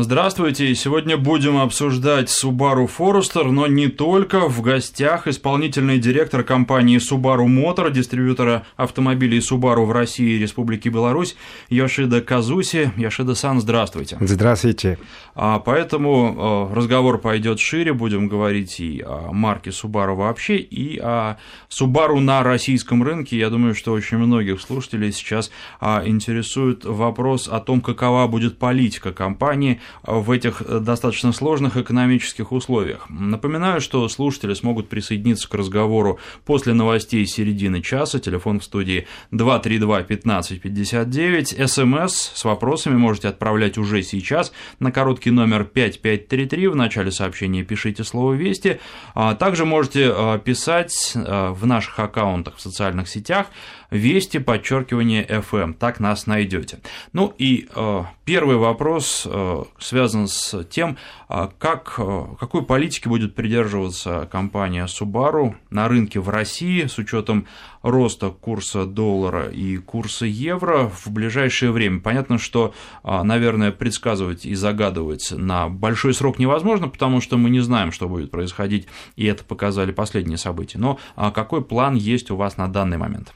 Здравствуйте! Сегодня будем обсуждать Subaru Forester, но не только. В гостях исполнительный директор компании Subaru Motor, дистрибьютора автомобилей Subaru в России и Республике Беларусь, Йошида Казуси. Йошида-сан, здравствуйте. Здравствуйте. А, поэтому э, разговор пойдет шире, будем говорить и о марке Subaru вообще, и о Subaru на российском рынке. Я думаю, что очень многих слушателей сейчас а, интересует вопрос о том, какова будет политика компании в этих э, достаточно сложных экономических условиях. Напоминаю, что слушатели смогут присоединиться к разговору после новостей середины часа. Телефон в студии 232 15 59. СМС с вопросами можете отправлять уже сейчас на короткий номер 5533. В начале сообщения пишите слово «Вести». А также можете э, писать э, в наших аккаунтах в социальных сетях Вести, подчеркивание FM, так нас найдете. Ну и э, первый вопрос э, связан с тем, э, как, э, какой политики будет придерживаться компания Subaru на рынке в России с учетом роста курса доллара и курса евро в ближайшее время. Понятно, что, э, наверное, предсказывать и загадывать на большой срок невозможно, потому что мы не знаем, что будет происходить, и это показали последние события. Но э, какой план есть у вас на данный момент?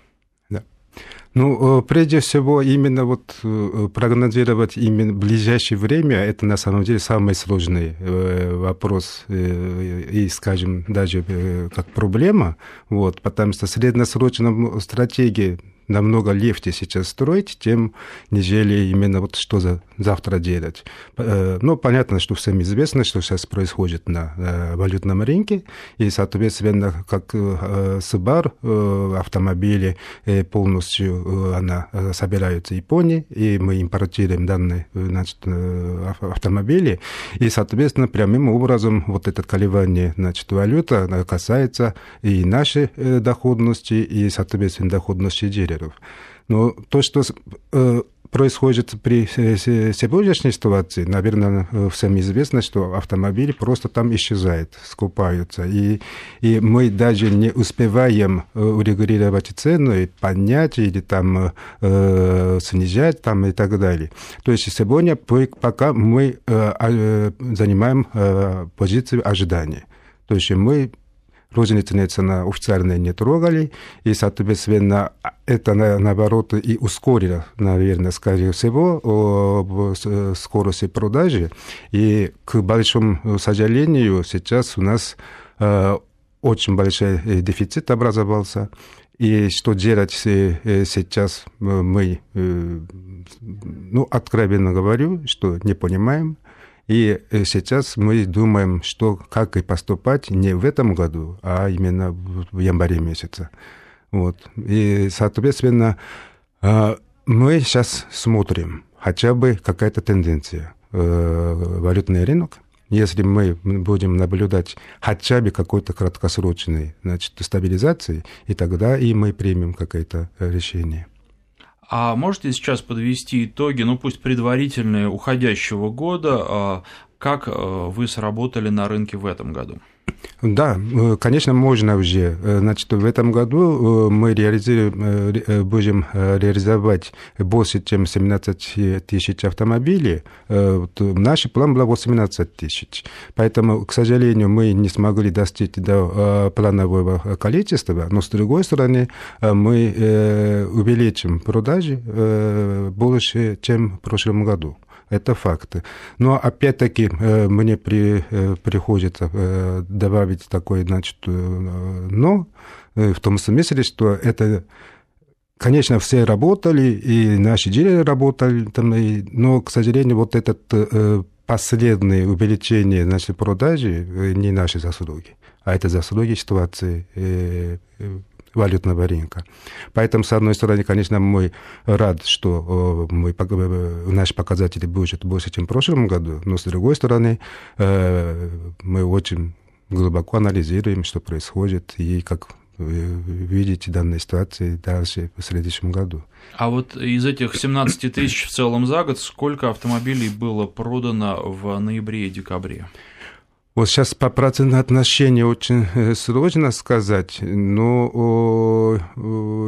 Ну, э, прежде всего, именно вот э, прогнозировать именно ближайшее время, это на самом деле самый сложный э, вопрос и, скажем, даже как проблема, вот, потому что средносрочная стратегия намного легче сейчас строить, тем нежели именно вот что за завтра делать. Э, ну, понятно, что всем известно, что сейчас происходит на э, валютном рынке, и, соответственно, как э, Subaru автомобили полностью она собирается в Японии, и мы импортируем данные значит, автомобили, и, соответственно, прямым образом вот это колебание значит, валюта касается и нашей доходности, и, соответственно, доходности деревьев пассажиров. Но то, что э, происходит при сегодняшней ситуации, наверное, всем известно, что автомобили просто там исчезают, скупаются. И, и мы даже не успеваем э, урегулировать цену и поднять или там э, снижать там и так далее. То есть сегодня пока мы э, э, занимаем э, позицию ожидания. То есть мы розничные цены официально не трогали, и, соответственно, это, наоборот, и ускорило, наверное, скорее всего, скорость продажи. И, к большому сожалению, сейчас у нас э, очень большой дефицит образовался. И что делать сейчас мы, э, ну, откровенно говорю, что не понимаем. И э, сейчас мы думаем, что как и поступать не в этом году, а именно в январе месяце. Вот. И, соответственно, э, мы сейчас смотрим хотя бы какая-то тенденция. Э, валютный рынок, если мы будем наблюдать хотя бы какой-то краткосрочной значит, стабилизации, и тогда и мы примем какое-то решение. А можете сейчас подвести итоги, ну пусть предварительные уходящего года, а как э, вы сработали на рынке в этом году? Да, э, конечно, можно уже. Э, значит, в этом году мы реализуем, будем реализовать больше, чем 17 тысяч автомобилей. Наш план был 18 тысяч. Поэтому, к сожалению, мы не смогли достичь до планового количества, но, с другой стороны, мы увеличим продажи больше, чем в прошлом году. Это факты. Но опять-таки э, мне при, э, приходится э, добавить такой, значит, но в том смысле, что это Конечно, все работали, и наши дилеры работали, там, и, но, к сожалению, вот этот э, последнее увеличение нашей продажи не наши заслуги, а это заслуги ситуации валютного рынка. Поэтому, с одной стороны, конечно, мы рад, что мы, наши показатели будут больше, чем в прошлом году, но, с другой стороны, э, мы очень глубоко анализируем, что происходит и как видите данной ситуации дальше в следующем году. А вот из этих 17 тысяч в целом за год сколько автомобилей было продано в ноябре и декабре? Вот сейчас по процентному отношению очень э, сложно сказать, но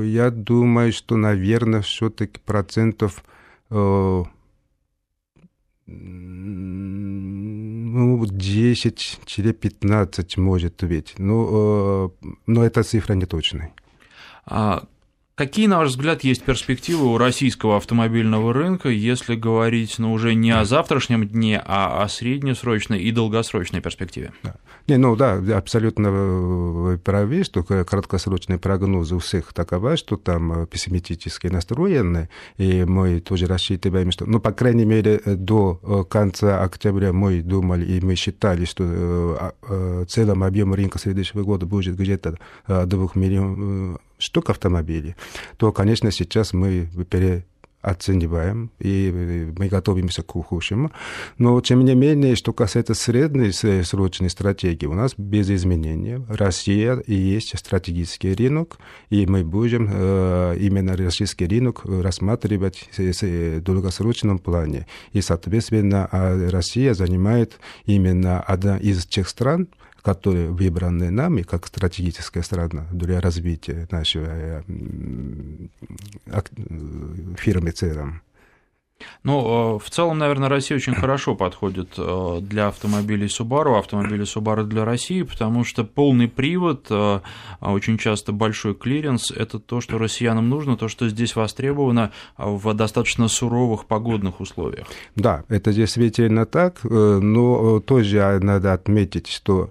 я думаю, что, наверное, все-таки процентов ну, 10-15 может быть. Но, но эта цифра не точная. А Какие, на ваш взгляд, есть перспективы у российского автомобильного рынка, если говорить ну, уже не о завтрашнем дне, а о среднесрочной и долгосрочной перспективе? Да. Не, ну да, абсолютно вы правы, что краткосрочные прогнозы у всех таковы, что там пессимистически настроены, и мы тоже рассчитываем, что, ну, по крайней мере, до конца октября мы думали и мы считали, что а, целым объем рынка следующего года будет где-то 2 миллионов штук автомобилей, то, конечно, сейчас мы пере оцениваем, и мы готовимся к худшему. Но, тем не менее, что касается средней срочной стратегии, у нас без изменения. Россия и есть стратегический рынок, и мы будем э, именно российский рынок рассматривать в долгосрочном плане. И, соответственно, а Россия занимает именно одна из тех стран, которые выбраны нами как стратегическая страна для развития нашей э, фирмы целом. Ну, э, в целом, наверное, Россия очень хорошо подходит э, для автомобилей Subaru, автомобили Subaru для России, потому что полный привод, э, очень часто большой клиренс – это то, что россиянам нужно, то, что здесь востребовано в достаточно суровых погодных условиях. Да, это действительно так, но тоже надо отметить, что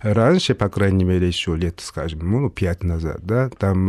раньше, по крайней мере, еще лет, скажем, ну, пять назад, да, там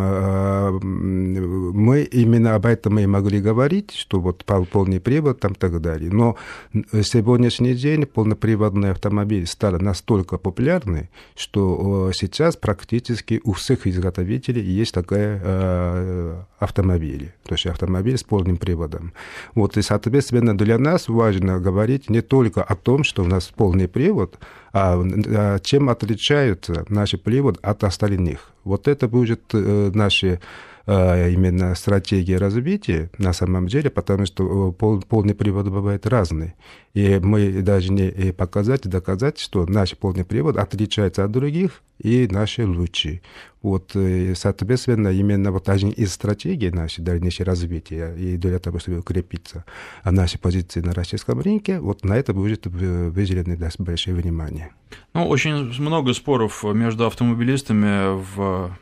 мы именно об этом и могли говорить, что что вот полный привод там так далее. Но сегодняшний день полноприводные автомобили стали настолько популярны, что сейчас практически у всех изготовителей есть такая э, автомобили, то есть автомобиль с полным приводом. Вот, и, соответственно, для нас важно говорить не только о том, что у нас полный привод, а, а чем отличаются наши приводы от остальных. Вот это будет э, наши именно стратегии развития на самом деле, потому что э, пол, полный привод бывает разный. И мы должны показать, доказать, что наш полный привод отличается от других, и наши лучшие. Вот, э, соответственно, именно вот один из стратегий нашей дальнейшего развития и для того, чтобы укрепиться а наши позиции на российском рынке, вот на это будет выделено большое внимание. Ну, очень много споров между автомобилистами в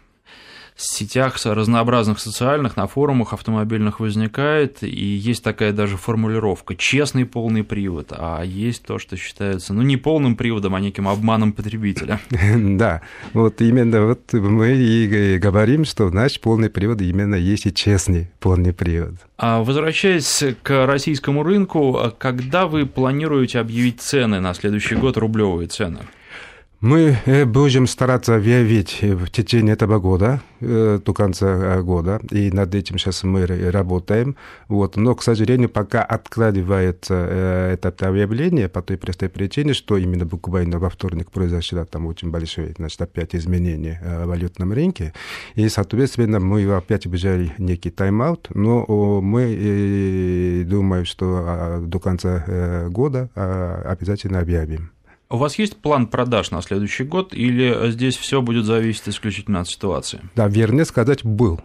сетях разнообразных социальных, на форумах автомобильных возникает, и есть такая даже формулировка «честный полный привод», а есть то, что считается, ну, не полным приводом, а неким обманом потребителя. Да, вот именно вот мы и говорим, что наш полный привод именно есть и честный полный привод. А возвращаясь к российскому рынку, когда вы планируете объявить цены на следующий год, рублевые цены? Мы э, будем стараться объявить в течение этого года, э, до конца года, и над этим сейчас мы работаем. Вот. Но, к сожалению, пока откладывается э, это объявление по той простой причине, что именно буквально во вторник произошло там очень большое, значит, опять изменение в валютном рынке. И, соответственно, мы опять взяли некий тайм-аут, но мы думаем, что а, до конца года а, обязательно объявим. У вас есть план продаж на следующий год, или здесь все будет зависеть исключительно от ситуации? Да, вернее сказать, был.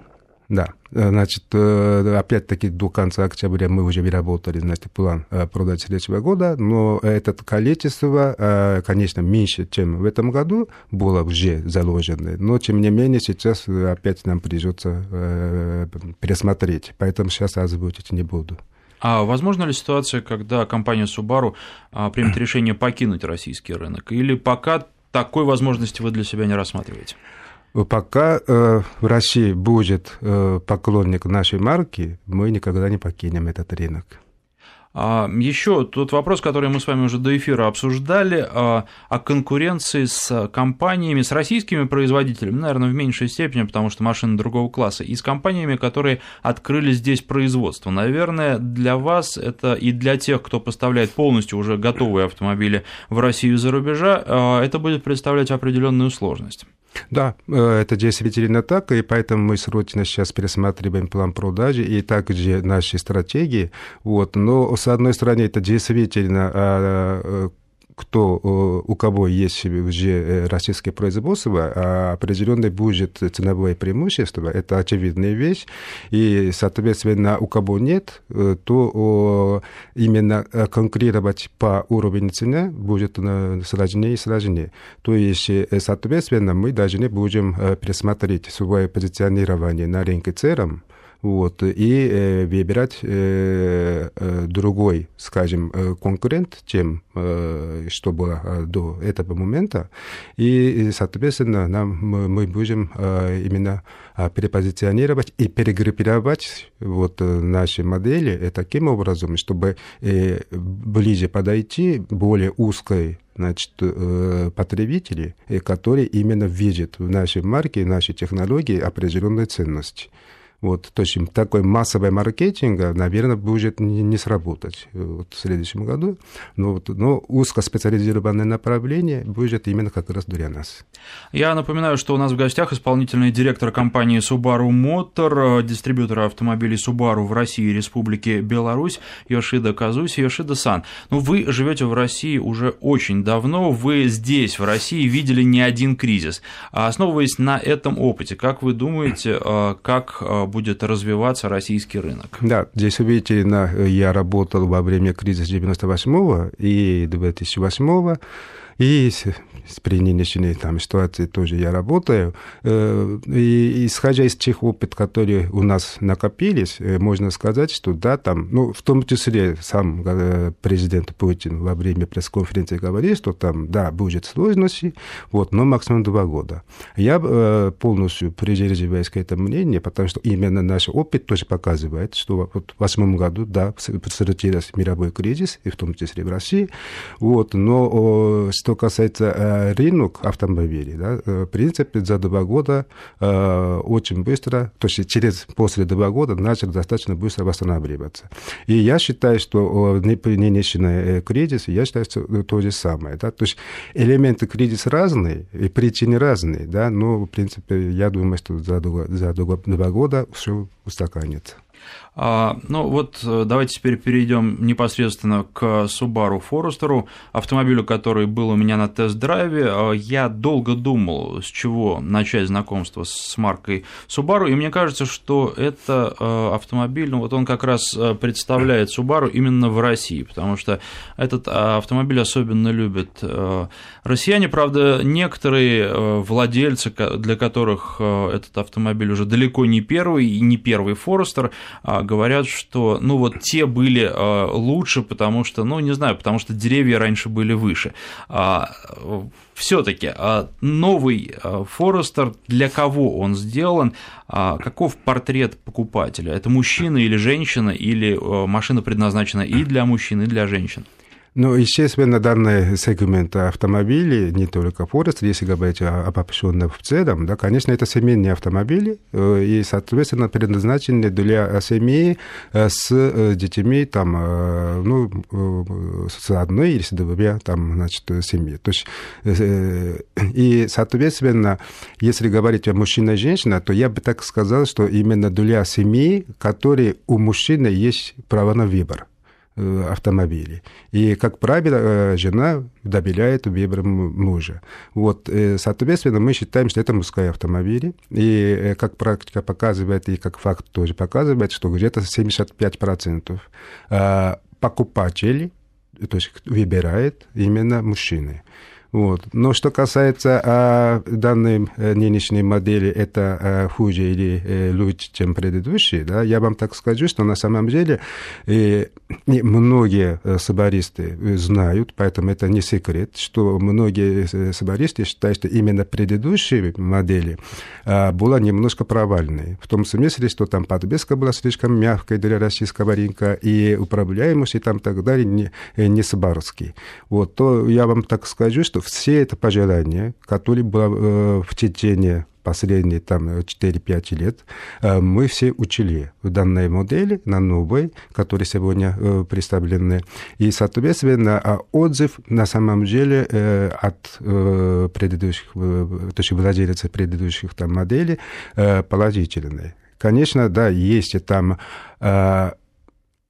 Да, значит, э, опять-таки до конца октября мы уже выработали, значит, план э, продать следующего года, но это количество, э, конечно, меньше, чем в этом году было уже заложено, но, тем не менее, сейчас опять нам придется пересмотреть, поэтому сейчас озвучить не буду. А возможно ли ситуация, когда компания Subaru а, примет решение покинуть российский рынок? Или пока такой возможности вы для себя не рассматриваете? Пока э, в России будет э, поклонник нашей марки, мы никогда не покинем этот рынок. А, Еще тот вопрос, который мы с вами уже до эфира обсуждали, а, о конкуренции с компаниями, с российскими производителями, наверное, в меньшей степени, потому что машины другого класса, и с компаниями, которые открыли здесь производство. Наверное, для вас это и для тех, кто поставляет полностью уже готовые автомобили в Россию из-за рубежа, а, это будет представлять определенную сложность. Да, э, это действительно так, и поэтому мы срочно сейчас пересматриваем план продажи и также наши стратегии. Вот. Но, с одной стороны, это действительно а, э, кто, у кого есть уже российское производство, а определенное будет ценовое преимущество, это очевидная вещь, и, соответственно, у кого нет, то именно конкурировать по уровню цены будет сложнее и сложнее. То есть, соответственно, мы должны будем пересмотреть свое позиционирование на рынке целом, вот, и э, выбирать э, э, другой, скажем, э, конкурент, чем э, что было э, до этого момента, и, соответственно, нам, мы, будем э, именно перепозиционировать и перегруппировать вот, наши модели таким образом, чтобы э, ближе подойти более узкой значит, потребители, которые именно видят в нашей марке, в нашей технологии определенные ценности. Вот, то есть такой массовый маркетинг, наверное, будет не, не сработать э, вот, в следующем году. Но, вот, но узкоспециализированное направление будет именно как раз для нас. Я напоминаю, что у нас в гостях исполнительный директор компании Subaru Motor, э, дистрибьютора автомобилей Subaru в России и Республике Беларусь Йошида Казуси. Йошида-сан, ну вы живете в России уже очень давно, вы здесь, в России, видели не один кризис. А основываясь на этом опыте, как вы думаете, э, как будет развиваться российский рынок. Да, здесь вы видите, я работал во время кризиса 98 и 2008 и при нынешней там, ситуации тоже я работаю. Э, и исходя из тех опыт, которые у нас накопились, э, можно сказать, что да, там, ну, в том числе сам э, президент Путин во время пресс-конференции говорил, что там, да, будет сложности, вот, но максимум два года. Я полностью придерживаюсь к этому мнению, потому что именно наш опыт тоже показывает, что вот в 2008 году, да, соротировался мировой кризис, и в том числе в России, вот, но что касается рынок автомобилей, да, э, в принципе, за два года э, очень быстро, то есть через после два года начал достаточно быстро восстанавливаться. И я считаю, что нынешний кризис, я считаю, что то же самое. Да? То есть элементы кризиса разные, и причины разные, да, но, в принципе, я думаю, что за два, за два года все устаканится. А, ну вот э, давайте теперь перейдем непосредственно к Subaru Forester, автомобилю, который был у меня на тест-драйве. А, я долго думал, с чего начать знакомство с маркой Subaru, и мне кажется, что это э, автомобиль, ну вот он как раз э, представляет Subaru именно в России, потому что этот автомобиль особенно любят россияне. Правда, некоторые владельцы, для которых этот автомобиль уже далеко не первый и не первый Forester, а, говорят, что, ну, вот те были а, лучше, потому что, ну, не знаю, потому что деревья раньше были выше. А, Все-таки новый Форестер, для кого он сделан, каков портрет покупателя? Это мужчина или женщина, или машина предназначена и для мужчин, и для женщин? Ну, естественно, данный сегмент автомобилей, не только Форест, если говорить обобщенно в целом, да, конечно, это семейные автомобили, э, и, соответственно, предназначены для семьи э, с э, детьми, там, ну, с одной или с двумя, там, значит, семьи. То есть, и, соответственно, если говорить о мужчине и женщине, то я бы так сказал, что именно для семьи, которые у мужчины есть право на выбор. Э, автомобилей. И, как правило, э, жена добавляет выбор мужа. Вот, э, соответственно, мы считаем, что это мужские автомобили. И как практика показывает, и как факт тоже показывает, что где-то 75% покупателей то есть выбирает именно мужчины. Вот. Но что касается а, данной э, нынешней модели, это а, хуже или а, лучше, чем предыдущие, да, я вам так скажу, что на самом деле э, многие сабаристы знают, поэтому это не секрет, что многие сабаристы считают, что именно предыдущие модели а, была немножко провальной. В том смысле, что там подвеска была слишком мягкой для российского рынка, и управляемость и там так далее не, не сабарский. Вот, то я вам так скажу, что все это пожелания, которые было э, в течение последние там 4-5 лет, э, мы все учили в данной модели, на новой, которые сегодня э, представлены. И, соответственно, а отзыв на самом деле от предыдущих, то есть владельцев предыдущих там моделей положительный. Конечно, да, есть там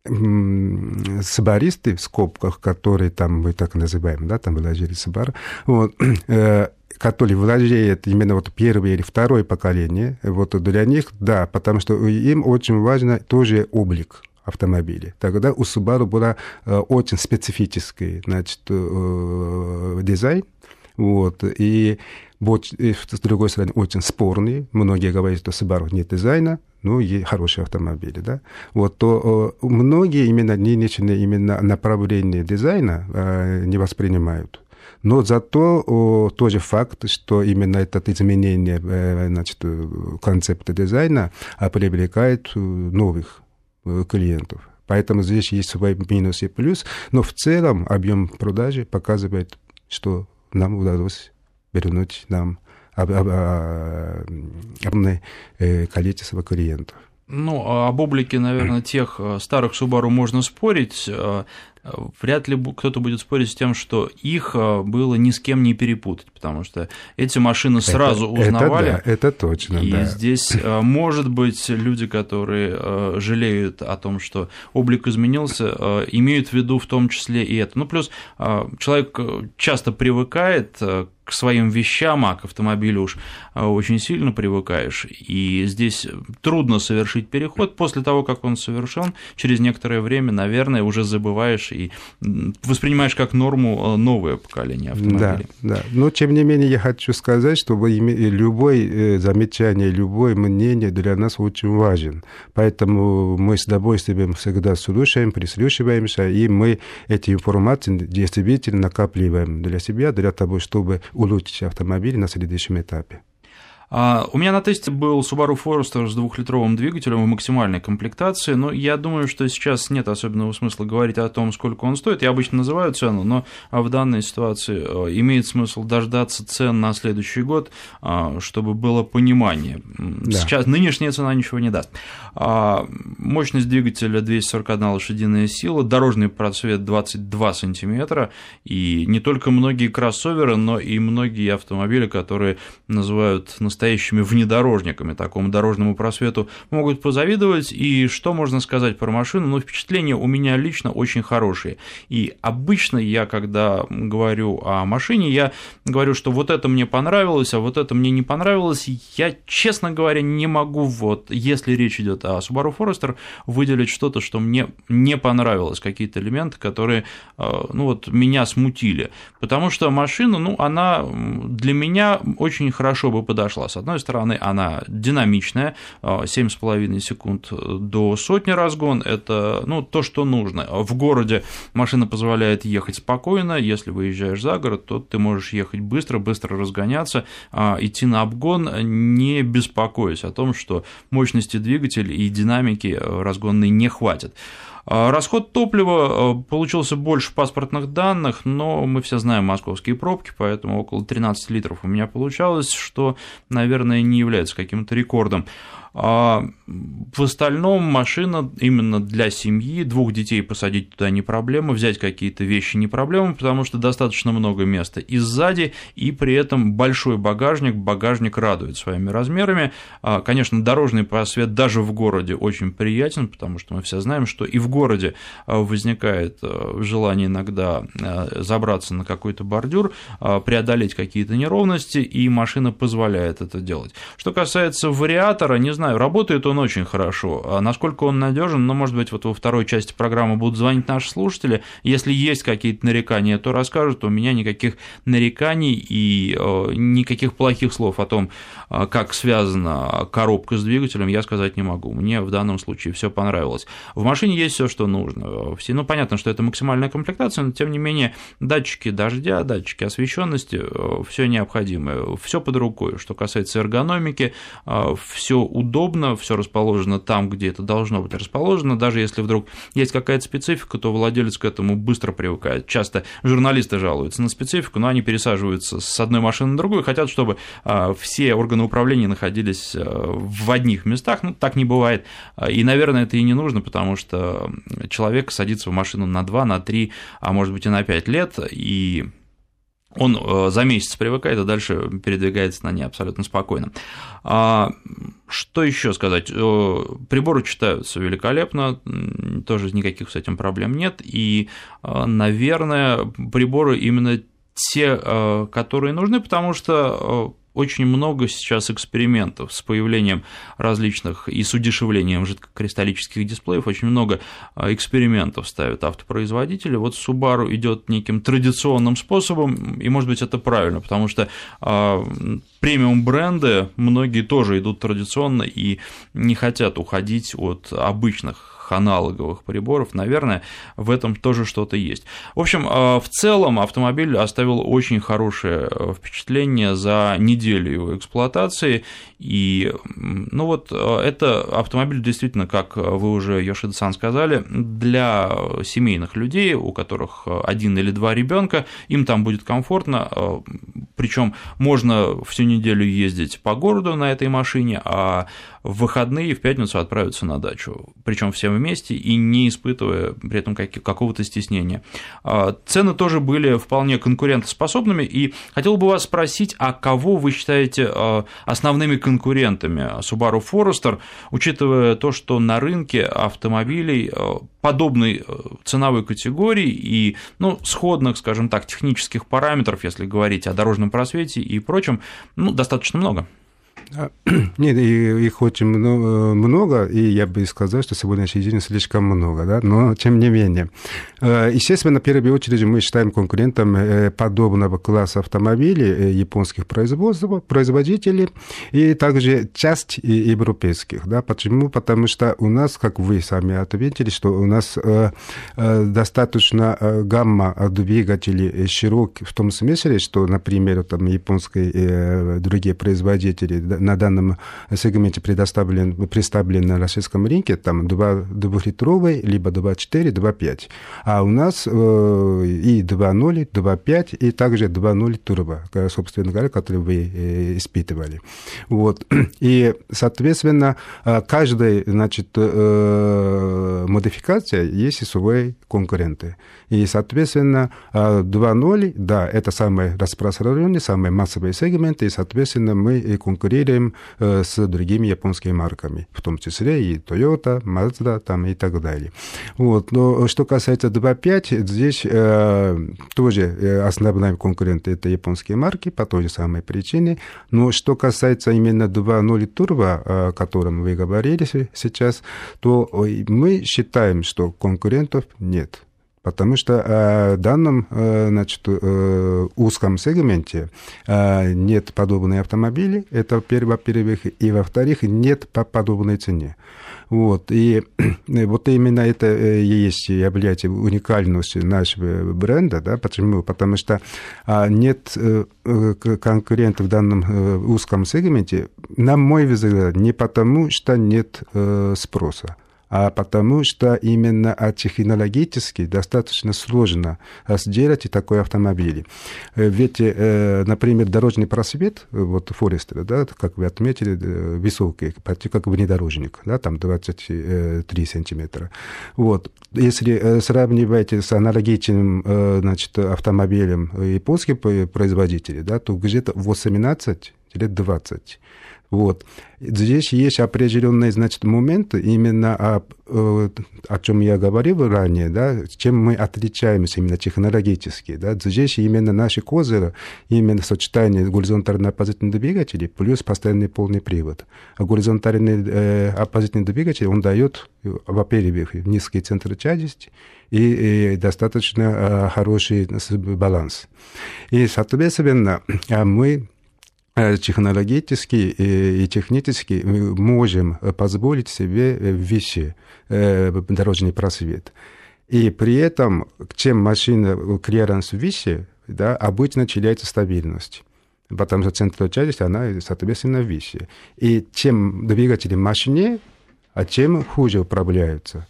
сабаристы в скобках, которые там мы так называем, да, там вложили сабар, вот, э, которые владеют именно вот первое или второе поколение, вот для них, да, потому что им очень важно тоже облик автомобиля. Тогда у Subaru была э, очень специфический, значит, э, дизайн, вот, и вот, с другой стороны, очень спорный. Многие говорят, что Subaru нет дизайна, ну, и хорошие автомобили, да. Вот, то э, многие именно нынешние именно направления дизайна э, не воспринимают. Но зато о, тоже факт, что именно это изменение э, значит, концепта дизайна привлекает новых клиентов. Поэтому здесь есть свои минусы и плюс, но в целом объем продажи показывает, что нам удалось вернуть нам огромное э, количество клиентов. Ну, а об облике, наверное, тех э, старых Subaru можно спорить. Э, вряд ли кто-то будет спорить с тем, что их было ни с кем не перепутать, потому что эти машины сразу это, узнавали. Это, да, это точно. И да. здесь, может быть, люди, которые жалеют о том, что облик изменился, имеют в виду в том числе и это. Ну, плюс человек часто привыкает к своим вещам, а к автомобилю уж а, очень сильно привыкаешь. И здесь трудно совершить переход. После того, как он совершен, через некоторое время, наверное, уже забываешь и воспринимаешь как норму а, новое поколение автомобилей. Да, да. Но, тем не менее, я хочу сказать, что любое э, замечание, любое мнение для нас очень важен. Поэтому мы с удовольствием всегда слушаем, прислушиваемся, и мы эти информации действительно накапливаем для себя, для того, чтобы улучшить автомобиль на следующем этапе. А, у меня на тесте был Subaru Forester с двухлитровым двигателем в максимальной комплектации, но я думаю, что сейчас нет особенного смысла говорить о том, сколько он стоит. Я обычно называю цену, но в данной ситуации э, имеет смысл дождаться цен на следующий год, а, чтобы было понимание. Да. Сейчас нынешняя цена ничего не даст. А, мощность двигателя 241 лошадиная сила, дорожный просвет 22 сантиметра, и не только многие кроссоверы, но и многие автомобили, которые называют настоящими внедорожниками такому дорожному просвету могут позавидовать. И что можно сказать про машину? Ну, впечатления у меня лично очень хорошие. И обычно я, когда говорю о машине, я говорю, что вот это мне понравилось, а вот это мне не понравилось. Я, честно говоря, не могу, вот, если речь идет о Subaru Forester, выделить что-то, что мне не понравилось, какие-то элементы, которые, э, ну, вот, меня смутили. Потому что машина, ну, она для меня очень хорошо бы подошла. С одной стороны, она динамичная, 7,5 э, секунд до сотни разгон, это ну, то, что нужно. В городе машина позволяет ехать спокойно, если выезжаешь за город, то ты можешь ехать быстро, быстро разгоняться, а, идти на обгон, не беспокоясь о том, что мощности двигателя и динамики э, разгонной не хватит. А, расход топлива э, получился больше паспортных данных, но мы все знаем московские пробки, поэтому около 13 литров у меня получалось, что, наверное, не является каким-то рекордом. А в остальном машина именно для семьи, двух детей посадить туда не проблема, взять какие-то вещи не проблема, потому что достаточно много места и сзади, и при этом большой багажник, багажник радует своими размерами. А, конечно, дорожный просвет даже в городе очень приятен, потому что мы все знаем, что и в городе а, возникает желание иногда забраться на какой-то бордюр, преодолеть какие-то неровности, и машина позволяет это делать. Что касается вариатора, не знаю, работает он очень хорошо. А насколько он надежен, ну, может быть, вот во второй части программы будут звонить наши слушатели. Если есть какие-то нарекания, то расскажут. У меня никаких нареканий и э, никаких плохих слов о том, э, как связана коробка с двигателем, я сказать не могу. Мне в данном случае все понравилось. В машине есть все, что нужно. Все, ну, понятно, что это максимальная комплектация, но тем не менее датчики дождя, датчики освещенности, э, все необходимое, все под рукой. Что касается эргономики, все удобно удобно, все расположено там, где это должно быть расположено. Даже если вдруг есть какая-то специфика, то владелец к этому быстро привыкает. Часто журналисты жалуются на специфику, но они пересаживаются с одной машины на другую, хотят, чтобы а, все органы управления находились а, в одних местах. Ну, так не бывает. И, наверное, это и не нужно, потому что человек садится в машину на 2, на 3, а может быть и на 5 лет, и он э, за месяц привыкает, а дальше передвигается на ней абсолютно спокойно. А, что еще сказать? Приборы читаются великолепно, тоже никаких с этим проблем нет. И, наверное, приборы именно те, которые нужны, потому что очень много сейчас экспериментов с появлением различных и с удешевлением жидкокристаллических дисплеев, очень много а, экспериментов ставят автопроизводители. Вот Subaru идет неким традиционным способом, и, может быть, это правильно, потому что а, премиум бренды многие тоже идут традиционно и не хотят уходить от обычных аналоговых приборов, наверное, в этом тоже что-то есть. В общем, э, в целом автомобиль оставил очень хорошее э, впечатление за неделю его эксплуатации, и, ну вот, э, это автомобиль действительно, как вы уже, Йошида-сан, сказали, для семейных людей, у которых один или два ребенка, им там будет комфортно, причем можно всю неделю ездить по городу на этой машине, а в выходные в пятницу отправиться на дачу, причем всем вместе и не испытывая при этом какого-то стеснения. А, цены тоже были вполне конкурентоспособными, и хотел бы вас спросить, а кого вы считаете а, основными конкурентами Subaru Forester, учитывая то, что на рынке автомобилей а, подобной ценовой категории и ну, сходных, скажем так, технических параметров, если говорить о дорожном просвете и прочем, ну, достаточно много. А, нет, их очень много, и я бы сказал, что сегодняшний день слишком много, да, но тем не менее. Э, естественно, в первую очередь мы считаем конкурентом э, подобного класса автомобилей э, японских производителей и также часть европейских, да, почему? Потому что у нас, как вы сами ответили, что у нас достаточно гамма двигателей широк в том смысле, что, например, там японские другие производители на данном сегменте предоставлен, представлен на российском рынке, там 2, 2-литровый, либо 2.4, 2.5. А у нас э, и 2.0, 2.5, и также 2.0 турбо, собственно говоря, который вы э, испытывали. Вот. И, соответственно, э, каждая, значит, э, модификация есть свои конкуренты. И, соответственно, 2.0, да, это самый распространенный, самый массовый сегмент, и, соответственно, мы конкурируем конкурируем э, с другими японскими марками, в том числе и Toyota, Mazda там, и так далее. Вот. Но что касается 2.5, здесь э, тоже э, основной конкурент это японские марки по той же самой причине. Но что касается именно 2.0 турбо, о котором вы говорили сейчас, то мы считаем, что конкурентов нет. Потому что э, в данном э, значит, э, узком сегменте нет подобной автомобилей, это во-первых, и во-вторых, нет по подобной цене. Вот, и вот именно это и есть является уникальностью нашего бренда, да, почему? Потому что а, нет конкурентов в данном узком сегменте, на мой взгляд, не потому, что нет спроса а потому что именно технологически достаточно сложно сделать такой автомобиль. Э, ведь, э, например, дорожный просвет, вот Форестер, да, как вы отметили, э, высокий, почти как внедорожник, да, там 23 сантиметра. Вот. Если сравнивать с аналогичным значит, автомобилем японских производителей, да, то где-то 18 или 20. Вот. Здесь есть определенные, значит, моменты, именно о, э, о чем я говорил ранее, да, чем мы отличаемся именно технологически. Да. Здесь именно наши козыры, именно сочетание горизонтально-оппозитных двигателей плюс постоянный полный привод. А горизонтальный э, оппозитный двигатель, он дает, во-первых, низкий центр тяжести, и, и достаточно э, хороший баланс. И, соответственно, мы Э, технологически и технически мы можем позволить себе вещи, э, дорожный просвет. И при этом, чем машина клиренс выше, да, обычно теряется стабильность потому что центр тяжести, она, соответственно, выше. И чем двигатели мощнее, а тем хуже управляются.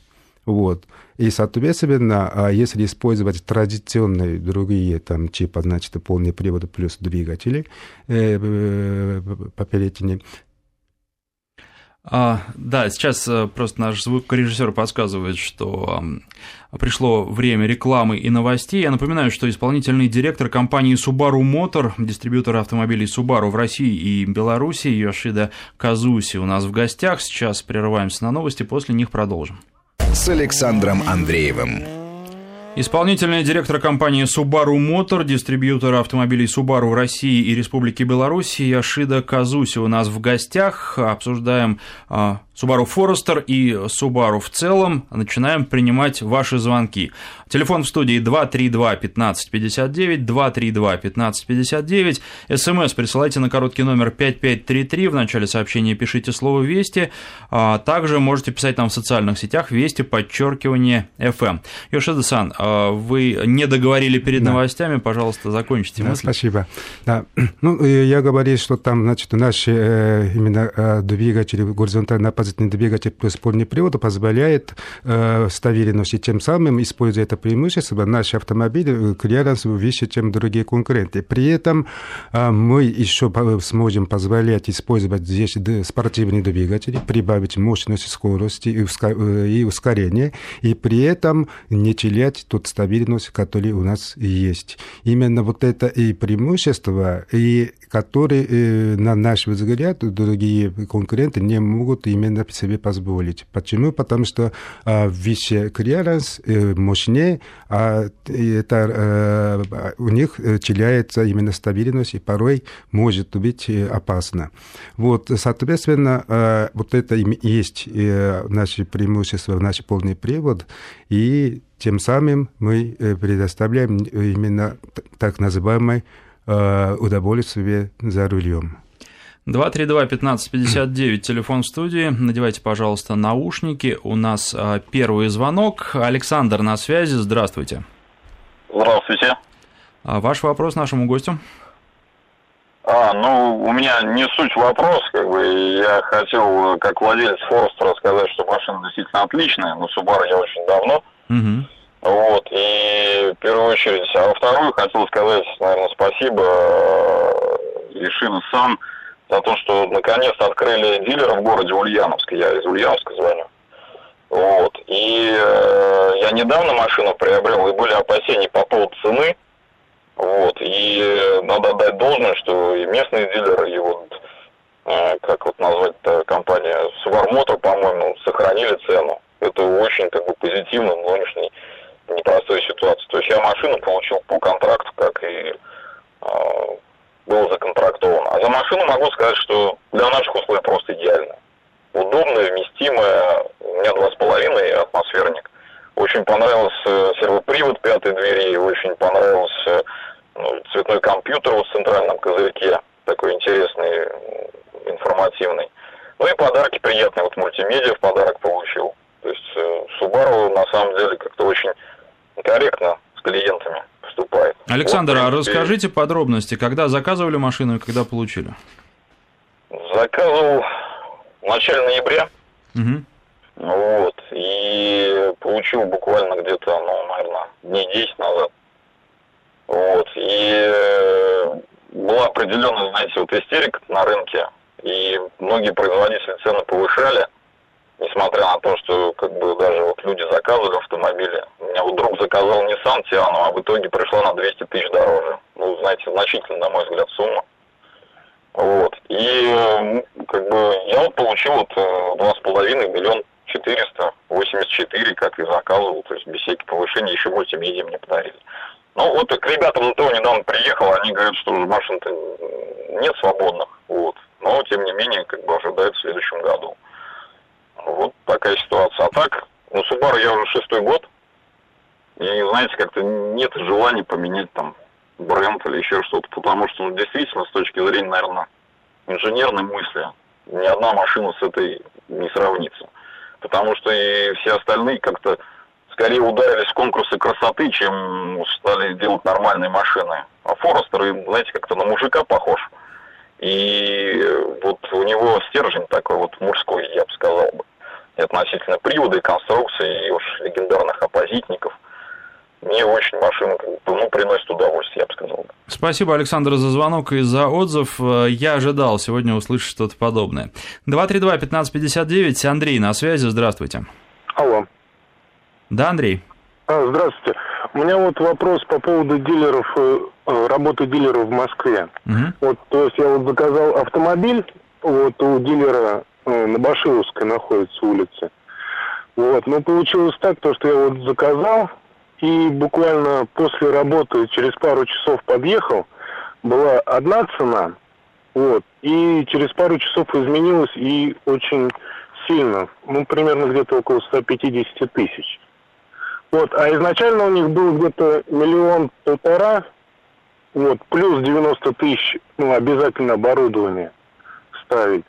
Вот. И, соответственно, а если использовать традиционные другие там, типа, значит, полный привод плюс двигатели э, поперечные, А, да, сейчас э, просто наш звукорежиссер подсказывает, что пришло время рекламы и новостей. Я напоминаю, что исполнительный директор компании Subaru Motor, дистрибьютора автомобилей Subaru в России и Беларуси, Йошида Казуси у нас в гостях. Сейчас прерываемся на новости, после них продолжим. С Александром Андреевым. Исполнительный директор компании Subaru Motor, дистрибьютора автомобилей Subaru в России и Республике Беларусь, Яшида Казуси у нас в гостях. Обсуждаем а, Subaru Forester и Subaru в целом. Начинаем принимать ваши звонки. Телефон в студии 232 1559, 232 1559. СМС присылайте на короткий номер 5533. В начале сообщения пишите слово «Вести». А также можете писать нам в социальных сетях «Вести», подчеркивание FM. Йошида-сан, а вы не договорили перед да. новостями, пожалуйста, закончите да, Спасибо. Да. Ну, я говорил, что там, значит, наши э, именно э, двигатели горизонтально оппозитный двигатель плюс полный привод позволяет э, стабильность, и тем самым, используя это преимущество, наши автомобили клиренс выше, чем другие конкуренты. При этом э, мы еще сможем позволять использовать здесь спортивные двигатели, прибавить мощность, скорости и ускорение, и при этом не терять тот стабильность, который у нас есть. Именно вот это и преимущество, и которые, э, на наш взгляд, другие конкуренты не могут именно себе позволить. Почему? Потому что э, выше клиренс э, а это э, у них теряется именно стабильность, и порой может быть опасно. Вот, соответственно, э, вот это и есть э, наше преимущество, наш полный привод, и тем самым мы предоставляем именно так называемый Э, удовольствие за рулем. 232-1559, телефон студии. Надевайте, пожалуйста, наушники. У нас э, первый звонок. Александр на связи. Здравствуйте. Здравствуйте. А ваш вопрос нашему гостю? А, ну, у меня не суть вопрос, как бы, я хотел, как владелец Форестера, сказать, что машина действительно отличная, но Subaru я очень давно. Угу. Вот, и в первую очередь, а во вторую хотел сказать, наверное, спасибо Ишина э, За то, что наконец-то открыли дилера в городе Ульяновск. Я из Ульяновска звоню. Вот. И э, я недавно машину приобрел, и были опасения по поводу цены. Вот. И надо отдать должное, что и местные дилеры, и вот, э, как вот назвать-то, компания Subaru по-моему, сохранили цену. Это очень как бы позитивно в нынешней непростой ситуации. То есть я машину получил по контракту, как и э, был законтрактован. А за машину могу сказать, что для наших условий просто идеально. Удобная, вместимая, у меня два с половиной атмосферник. Очень понравился сервопривод пятой двери, очень понравился ну, цветной компьютер в центральном козырьке, такой интересный, информативный. Ну и подарки приятные, вот мультимедиа в подарок получил. То есть э, Subaru на самом деле как-то очень корректно с клиентами. Александр, вот, а расскажите подробности, когда заказывали машину и когда получили? Заказывал в начале ноября. Угу. Вот. И получил буквально где-то, ну, наверное, дней 10 назад. Вот. И э, была определенная, знаете, вот истерика на рынке. И многие производители цены повышали несмотря на то, что как бы даже вот люди заказывали автомобили. У меня вот друг заказал Nissan Tiano, а в итоге пришла на 200 тысяч дороже. Ну, знаете, значительно, на мой взгляд, сумма. Вот. И как бы я вот получил вот э, два с половиной миллион четыреста восемьдесят четыре, как и заказывал, то есть без всяких повышений, еще мультимедиа мне подарили. Ну, вот к ребятам на ТО недавно приехал, они говорят, что машин-то нет свободных, вот. Но, тем не менее, как бы ожидают в следующем году. Вот такая ситуация. А так, ну, Subaru я уже шестой год. И, знаете, как-то нет желания поменять там бренд или еще что-то, потому что, ну, действительно, с точки зрения, наверное, инженерной мысли, ни одна машина с этой не сравнится. Потому что и все остальные как-то скорее ударились в конкурсы красоты, чем стали делать нормальные машины. А Форестер, знаете, как-то на мужика похож. И вот у него стержень такой вот мужской, я бы сказал бы относительно привода и конструкции, и уж легендарных оппозитников. Мне очень машина ну, приносит удовольствие, я бы сказал. Спасибо, Александр, за звонок и за отзыв. Я ожидал сегодня услышать что-то подобное. 232-1559, Андрей на связи, здравствуйте. Алло. Да, Андрей. А, здравствуйте. У меня вот вопрос по поводу дилеров, э, э, работы дилеров в Москве. Угу. Вот, то есть я вот заказал автомобиль, вот у дилера э, на Башиловской находится улица. Вот, но получилось так, то, что я вот заказал, и буквально после работы через пару часов подъехал, была одна цена, вот, и через пару часов изменилась и очень сильно, ну, примерно где-то около 150 тысяч. Вот, а изначально у них был где-то миллион полтора, вот, плюс 90 тысяч, ну, обязательно оборудование ставить.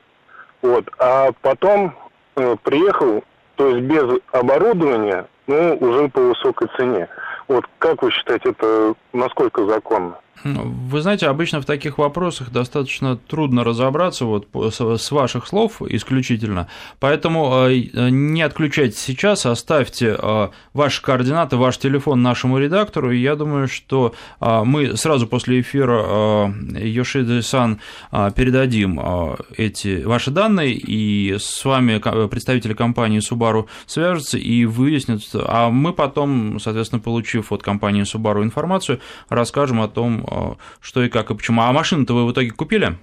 Вот, а потом э, приехал, то есть без оборудования, ну, уже по высокой цене. Вот как вы считаете, это насколько законно? Вы знаете, обычно в таких вопросах достаточно трудно разобраться, вот с ваших слов исключительно, поэтому э, не отключайте сейчас, оставьте э, ваши координаты, ваш телефон нашему редактору, и я думаю, что э, мы сразу после эфира Йошида-сан передадим эти ваши данные, и с вами представители компании Subaru свяжутся и выяснят, а мы потом, соответственно, получив от компании Subaru информацию, расскажем о том, Э, что и как и почему. А машину-то вы в итоге купили?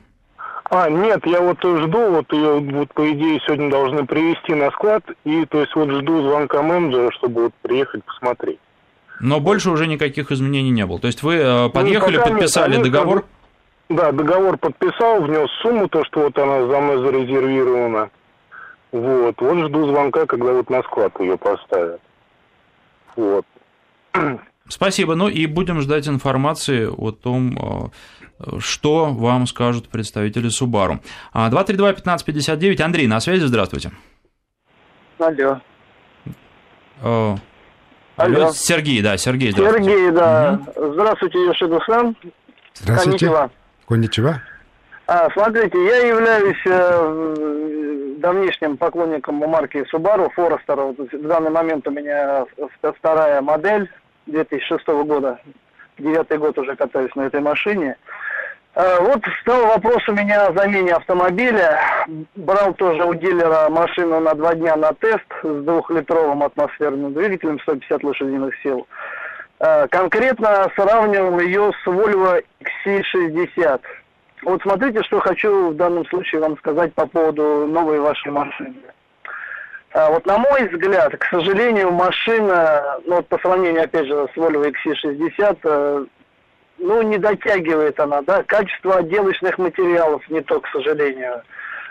А, нет, я вот жду, вот ее, вот по идее, сегодня должны привезти на склад, и то есть вот жду звонка менеджера, чтобы вот приехать посмотреть. Но больше уже никаких изменений не было. То есть вы э, подъехали, ну, подписали нет, договор? Да, договор подписал, внес сумму, то, что вот она за мной зарезервирована. Вот, вот жду звонка, когда вот на склад ее поставят. Вот. Спасибо. Ну и будем ждать информации о том, э, что вам скажут представители Субару. 232-1559. Андрей, на связи, здравствуйте. Алло. Алло. Алло. Сергей, да, Сергей, здравствуйте. Сергей, да. Угу. Здравствуйте, Йошиду-сан. Здравствуйте. Конничева. Конничева. А, смотрите, я являюсь э, давнишним поклонником марки Subaru Forester. В данный момент у меня вторая модель 2006 года. Девятый год уже катаюсь на этой машине. А, вот стал вопрос у меня о замене автомобиля. Брал тоже у дилера машину на два дня на тест с двухлитровым атмосферным двигателем 150 лошадиных сил. А, конкретно сравнивал ее с Volvo XC60. Вот смотрите, что хочу в данном случае вам сказать по поводу новой вашей машины. А вот на мой взгляд, к сожалению, машина, ну вот по сравнению, опять же, с Volvo XC60, э, ну, не дотягивает она, да, качество отделочных материалов не то, к сожалению.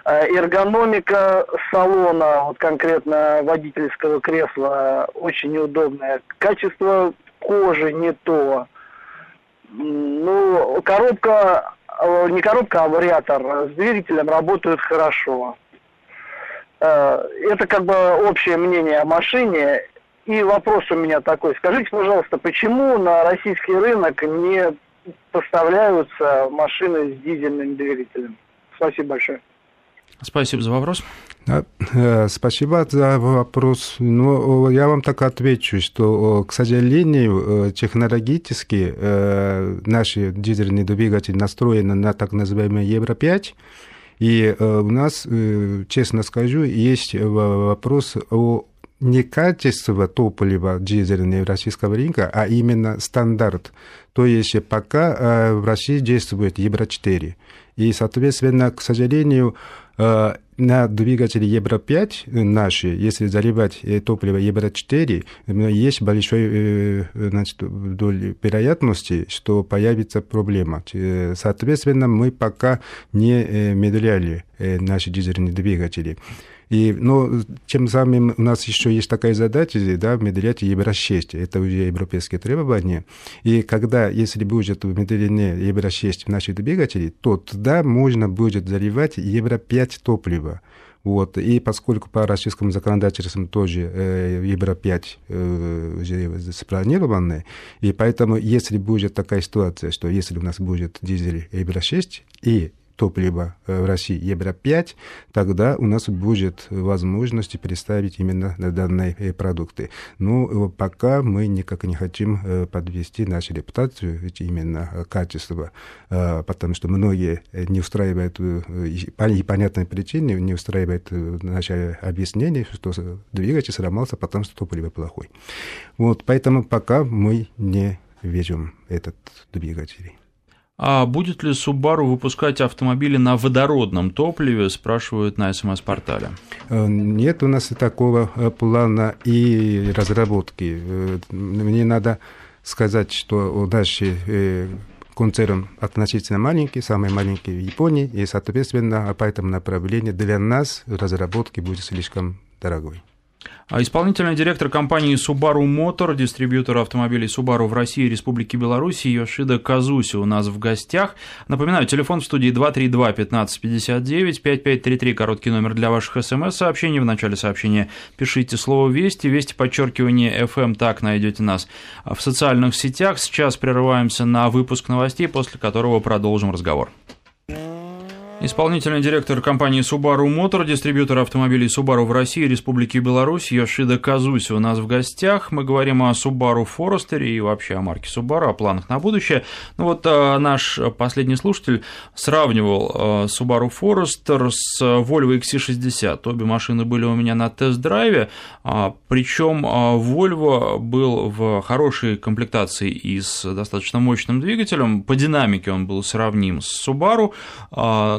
А эргономика салона, вот конкретно водительского кресла, очень неудобная. Качество кожи не то. Ну, коробка, э, не коробка, а вариатор с двигателем работают хорошо. Э, это как бы общее мнение о машине. И вопрос у меня такой. Скажите, пожалуйста, почему на российский рынок не поставляются машины с дизельным двигателем? Спасибо большое. Спасибо за вопрос. Э, спасибо за вопрос. Ну, я вам так отвечу, что, к сожалению, э, технологически наши дизельные двигатели настроены на так называемый Евро-5, и э, у нас, э, честно скажу, есть вопрос о не качество топлива дизельного российского рынка, а именно стандарт. То есть пока э, в России действует Евро-4. И, соответственно, к сожалению, на двигатели Евро-5 наши, если заливать топливо Евро-4, есть большой значит, доль вероятности, что появится проблема. Соответственно, мы пока не внедряли наши дизельные двигатели. И, ну, тем самым у нас еще есть такая задача, да, внедрять Евро-6. Это уже европейские требования. И когда, если будет внедрение Евро-6 в наши двигатели, то тогда можно будет заливать Евро-5 топлива. Вот. И поскольку по российскому законодательству тоже э, Евро-5 э, уже спланированы, и поэтому если будет такая ситуация, что если у нас будет дизель Евро-6 и топлива в России Евро-5, тогда у нас будет возможность представить именно данные продукты. Но пока мы никак не хотим подвести нашу репутацию, именно качество, потому что многие не устраивают, и понятной причине не устраивает наше объяснение, что двигатель сломался, потому что топливо плохой. Вот, поэтому пока мы не везем этот двигатель. А будет ли Subaru выпускать автомобили на водородном топливе, спрашивают на СМС-портале? Э, нет у нас такого э, плана и разработки. Э, мне надо сказать, что наши концерн относительно маленький, самый маленький в Японии, и, соответственно, по этому направлению для нас разработки будет слишком дорогой. А исполнительный директор компании Subaru Motor, дистрибьютора автомобилей Subaru в России и Республике Беларусь, Йошида Казуси у нас в гостях. Напоминаю, телефон в студии 232 1559 5533, короткий номер для ваших смс-сообщений. В начале сообщения пишите слово «Вести», «Вести» подчеркивание FM, так найдете нас в социальных сетях. Сейчас прерываемся на выпуск новостей, после которого продолжим разговор. Исполнительный директор компании Subaru Motor, дистрибьютор автомобилей Subaru в России и Республике Беларусь, Йошида Казуси у нас в гостях. Мы говорим о Subaru Forester и вообще о марке Subaru, о планах на будущее. Ну вот а, наш последний слушатель сравнивал а, Subaru Forester с Volvo XC60. Обе машины были у меня на тест-драйве, а, причем Volvo был в хорошей комплектации и с достаточно мощным двигателем. По динамике он был сравним с Subaru,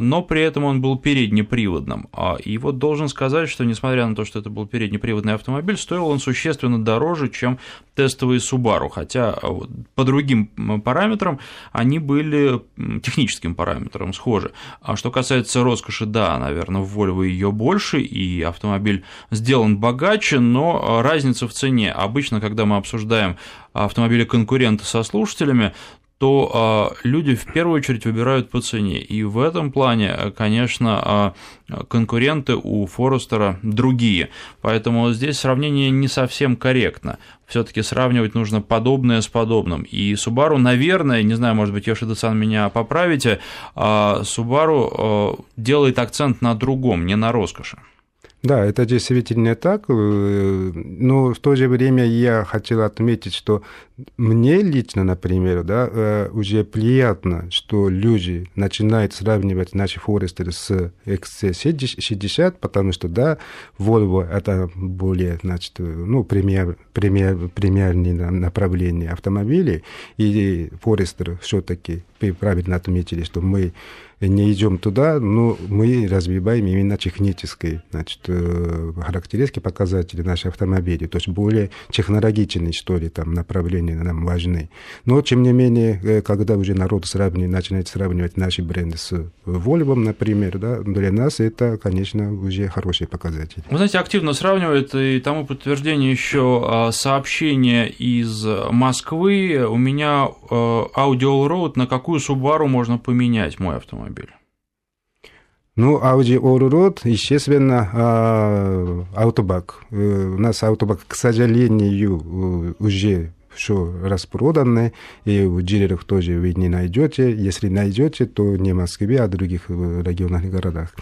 но при этом он был переднеприводным. А, и вот должен сказать, что несмотря на то, что это был переднеприводный автомобиль, стоил он существенно дороже, чем тестовые Subaru, хотя а, по другим параметрам они были техническим параметром схожи. А что касается роскоши, да, наверное, в Volvo ее больше, и автомобиль сделан богаче, но а, разница в цене. Обычно, когда мы обсуждаем автомобили конкурента со слушателями, то э, люди в первую очередь выбирают по цене. И в этом плане, конечно, э, конкуренты у Форестера другие. Поэтому здесь сравнение не совсем корректно. Все-таки сравнивать нужно подобное с подобным. И Subaru, наверное, не знаю, может быть, Йошида-сан меня поправите, Subaru делает акцент на другом, не на роскоши. Да, это действительно так, э, но в то же время я хотел отметить, что мне лично, например, да, э, уже приятно, что люди начинают сравнивать наши Форестеры с XC60, потому что, да, Volvo это более, значит, ну, премьер, премьер, премьерное направление автомобилей, и Форестер все-таки правильно отметили, что мы не идем туда, но мы развиваем именно технические значит, э, характеристики, показатели наших автомобилей, то есть более технологичные, что ли, там, направления нам важны. Но, тем не менее, э, когда уже народ сравнивает, начинает сравнивать наши бренды с Volvo, например, да, для нас это, конечно, уже хороший показатель. Вы знаете, активно сравнивают, и тому подтверждение еще а, сообщение из Москвы. У меня э, Audio Road, на какую Subaru можно поменять мой автомобиль? Ну, Audi Allroad, естественно, а, Autobag. Э, у нас Autobag, к сожалению, уже все распроданы, и в дилерах тоже вы не найдете. Если найдете, то не в Москве, а в других э, регионах и городах.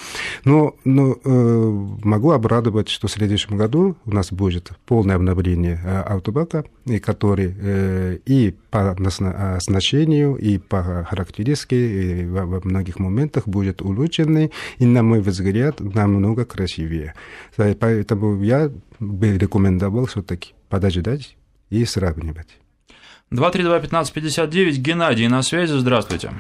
Но, но э, могу обрадовать, что в следующем году у нас будет полное обновление э, автобака, и который э, и по оснащению, и по характеристике, и во, во многих моментах будет улучшенный, и, на мой взгляд, намного красивее. Поэтому я бы рекомендовал все-таки подождать и сравнивать. 232-1559, Геннадий на связи, здравствуйте.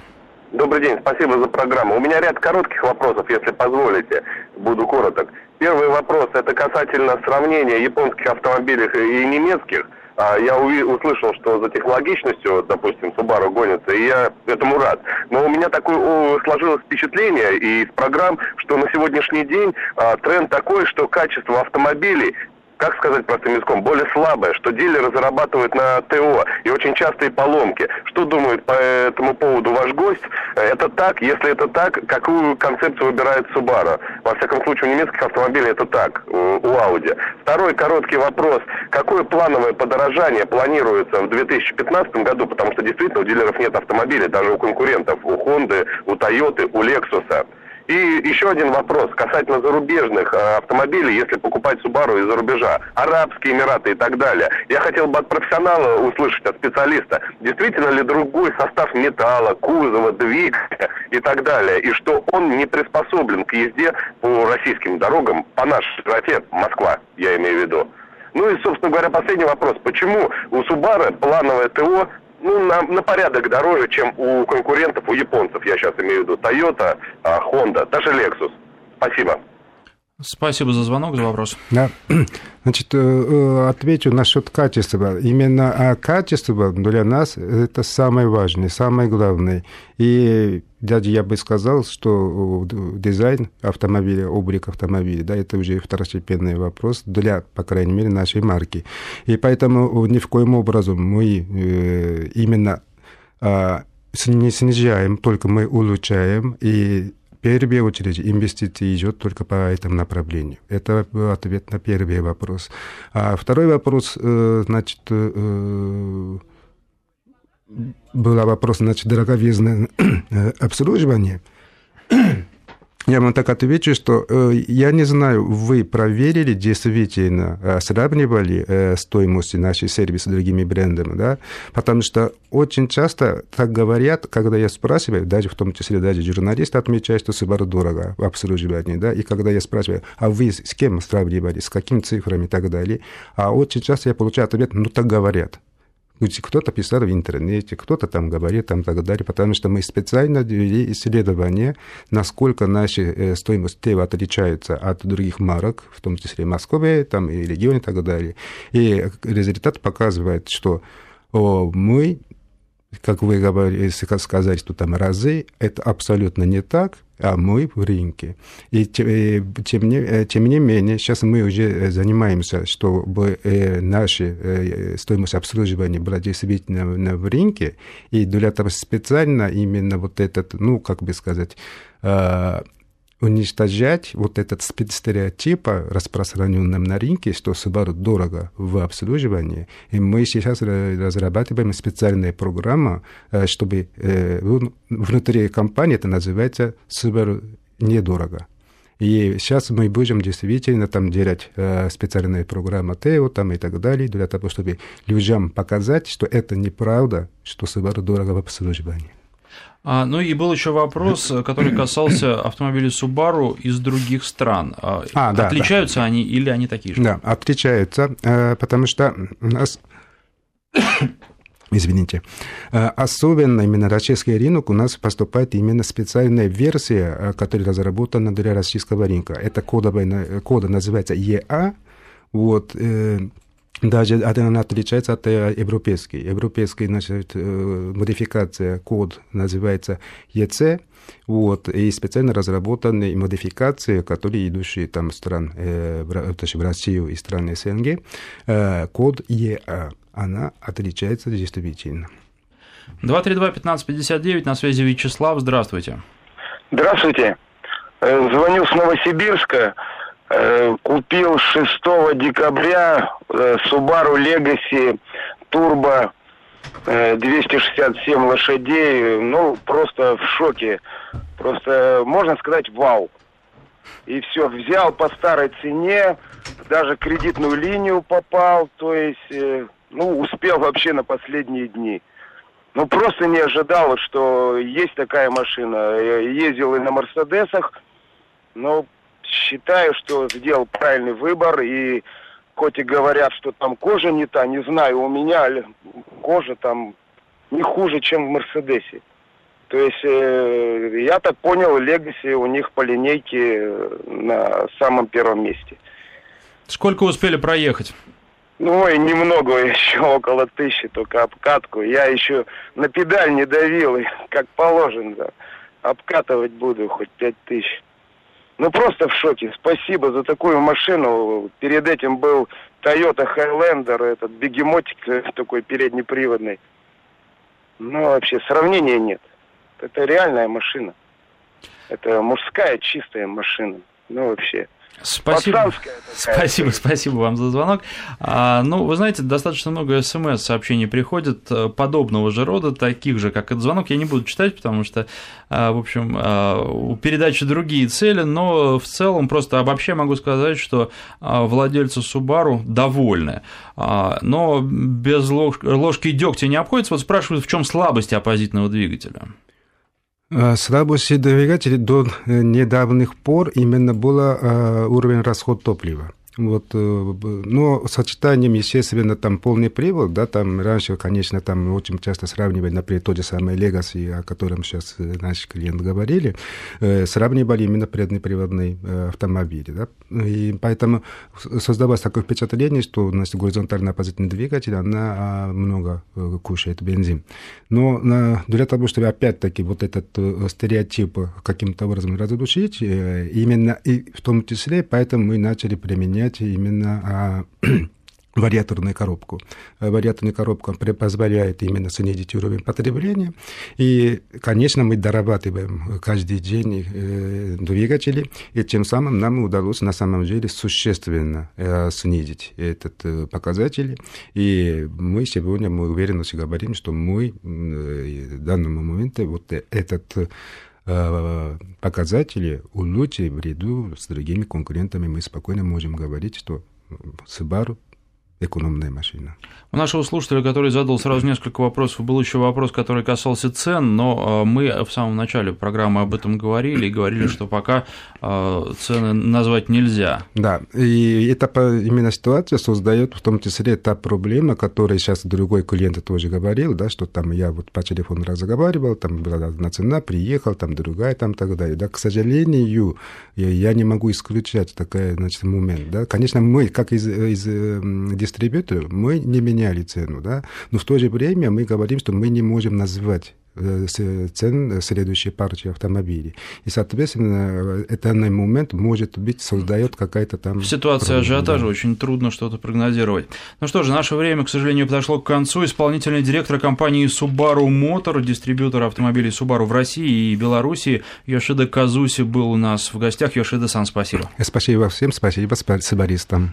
Добрый день, спасибо за программу. У меня ряд коротких вопросов, если позволите, буду короток. Первый вопрос, это касательно сравнения японских автомобилей и немецких. А, я услышал, что за технологичностью, допустим, Subaru гонится, и я этому рад. Но у меня такое сложилось впечатление из программ, что на сегодняшний день а, тренд такой, что качество автомобилей как сказать простым языком, более слабая, что дилеры зарабатывают на ТО и очень частые поломки. Что думает по этому поводу ваш гость? Это так? Если это так, какую концепцию выбирает Subaru? Во всяком случае, у немецких автомобилей это так, у Audi. Второй короткий вопрос. Какое плановое подорожание планируется в 2015 году? Потому что действительно у дилеров нет автомобилей, даже у конкурентов, у Honda, у Toyota, у Lexus. И еще один вопрос касательно зарубежных э, автомобилей, если покупать Subaru из-за рубежа, Арабские Эмираты и так далее. Я хотел бы от профессионала услышать, от специалиста, действительно ли другой состав металла, кузова, двигателя и так далее, и что он не приспособлен к езде по российским дорогам, по нашей широте, Москва, я имею в виду. Ну и, собственно говоря, последний вопрос. Почему у Subaru плановое ТО ну, на, на порядок дороже, чем у конкурентов, у японцев, я сейчас имею в виду Toyota, а, Honda, даже Lexus. Спасибо. Спасибо за звонок, за вопрос. Да. Значит, э, э, отвечу насчет качества. Именно а качество для нас это самое важное, самое главное. И даже я бы сказал, что дизайн автомобиля, облик автомобиля, да, это уже второстепенный вопрос для, по крайней мере, нашей марки. И поэтому ни в коем образом мы э, именно а, не снижаем, только мы улучшаем и первую очередь инвестиции идет только по этому направлению. Это ответ на первый вопрос. А второй вопрос, э, значит, э, был вопрос, значит, дороговизное э, обслуживание. Я вам так отвечу, что э, я не знаю, вы проверили действительно, э, сравнивали э, стоимость нашей сервиса с другими брендами, да? Потому что очень часто так говорят, когда я спрашиваю, даже в том числе даже журналисты отмечают, что Subaru дорого в обслуживании, да? И когда я спрашиваю, а вы с кем сравнивали, с какими цифрами и так далее, а очень часто я получаю ответ, ну так говорят. Кто-то писал в интернете, кто-то там говорит, там так далее, потому что мы специально вели исследование, насколько наши э, стоимость ТЭВ отличаются от других марок, в том числе Москвы, там и регионе и так далее. И результат показывает, что мы как вы говорили, сказать, что там разы, это абсолютно не так, а мы в рынке. И э, тем, не, э, тем не менее, сейчас мы уже занимаемся, чтобы э, наша стоимость обслуживания была действительно в рынке, и для этого специально именно вот этот, ну, как бы сказать, а, уничтожать вот этот стереотип, распространенным на рынке, что Subaru дорого в обслуживании. И мы сейчас разрабатываем специальную программу, э, чтобы э, внутри компании это называется Subaru недорого. И сейчас мы будем действительно там делать э, специальные программы ТЭО там и так далее, для того, чтобы людям показать, что это неправда, что Subaru дорого в обслуживании. А, ну и был еще вопрос, который касался автомобилей Subaru из других стран. А, а, да, отличаются да. они или они такие же? Да, отличаются, э, потому что у нас Извините. Э, особенно именно российский рынок у нас поступает именно специальная версия, э, которая разработана для российского рынка. Это кодовая, кода называется ЕА. Вот, даже она отличается от э, европейской. Европейская значит, э, модификация, код называется ЕЦ, вот, и специально разработанные модификации, которые идущие там стран, э, в Россию и страны СНГ, э, код ЕА, она отличается действительно. 232-1559, на связи Вячеслав, здравствуйте. Здравствуйте. Э, звоню с Новосибирска. Э, купил 6 декабря э, Subaru Legacy Turbo 267 э, лошадей. Ну, просто в шоке. Просто, можно сказать, вау. И все, взял по старой цене, даже кредитную линию попал, то есть, ну, успел вообще на последние дни. Ну, просто не ожидал, что есть такая машина. Я ездил и на Мерседесах, но считаю, что сделал правильный выбор. И хоть и говорят, что там кожа не та, не знаю, у меня кожа там не хуже, чем в Мерседесе. То есть, э, я так понял, Легаси у них по линейке э, на самом первом месте. Сколько успели проехать? Ну, ой, немного, еще около тысячи, только обкатку. Я еще на педаль не давил, как положено. Обкатывать буду хоть пять тысяч. Ну просто в шоке. Спасибо за такую машину. Перед этим был Toyota Highlander, этот бегемотик такой переднеприводный. Ну вообще сравнения нет. Это реальная машина. Это мужская чистая машина. Ну вообще. Спасибо. Спасибо, спасибо вам за звонок. А, ну, вы знаете, достаточно много смс-сообщений приходит э, подобного же рода, таких же, как этот звонок. Я не буду читать, потому что, а, в общем, а, у передачи другие цели, но в целом просто обобщая могу сказать, что а, владельцы Subaru довольны. Но без ложки дегтя не обходится. Вот спрашивают, в чем слабость оппозитного двигателя? Слабостью двигателя до недавних пор именно был уровень расход топлива. Вот, э, но сочетанием, естественно, там полный привод, да, там раньше, конечно, там очень часто сравнивали, например, тот же самый Legacy, о котором сейчас э, наши клиенты говорили, э, сравнивали именно преднеприводные автомобили, да, и поэтому создавалось такое впечатление, что значит, горизонтально оппозитный двигатель, она а, много кушает бензин. Но для того, чтобы опять-таки вот этот стереотип каким-то образом разрушить, именно и в том числе, поэтому мы начали применять понять именно вариаторную коробку. Вариаторная коробка позволяет именно снизить уровень потребления. И, конечно, мы дорабатываем каждый день э, двигатели, и тем самым нам удалось на самом деле существенно э, снизить этот э, показатель. И мы сегодня, мы уверенно говорим, что мы в данном моменте вот этот Э, показатели улучшили в ряду с другими конкурентами. Мы спокойно можем говорить, что Subaru экономная машина. У нашего слушателя, который задал сразу несколько вопросов, был еще вопрос, который касался цен, но а, мы в самом начале программы об этом говорили и говорили, что пока а, цены назвать нельзя. Да, и эта именно ситуация создает в том числе та проблема, которая сейчас другой клиент тоже говорил, да, что там я вот по телефону разговаривал, там была одна цена, приехал, там другая, там так далее. Да, к сожалению, я не могу исключать такой значит, момент. Да. Конечно, мы, как из, из дистрибьютору, мы не меняли цену, да, но в то же время мы говорим, что мы не можем назвать э, цен следующей партии автомобилей. И, соответственно, этот момент, может быть, создает какая-то там... Проблема, ажиотажа да. очень трудно что-то прогнозировать. Ну что же, наше время, к сожалению, подошло к концу. Исполнительный директор компании Subaru Motor, дистрибьютор автомобилей Subaru в России и Беларуси, Йошида Казуси был у нас в гостях. Йошида, сам спасибо. Спасибо всем, спасибо сабаристам.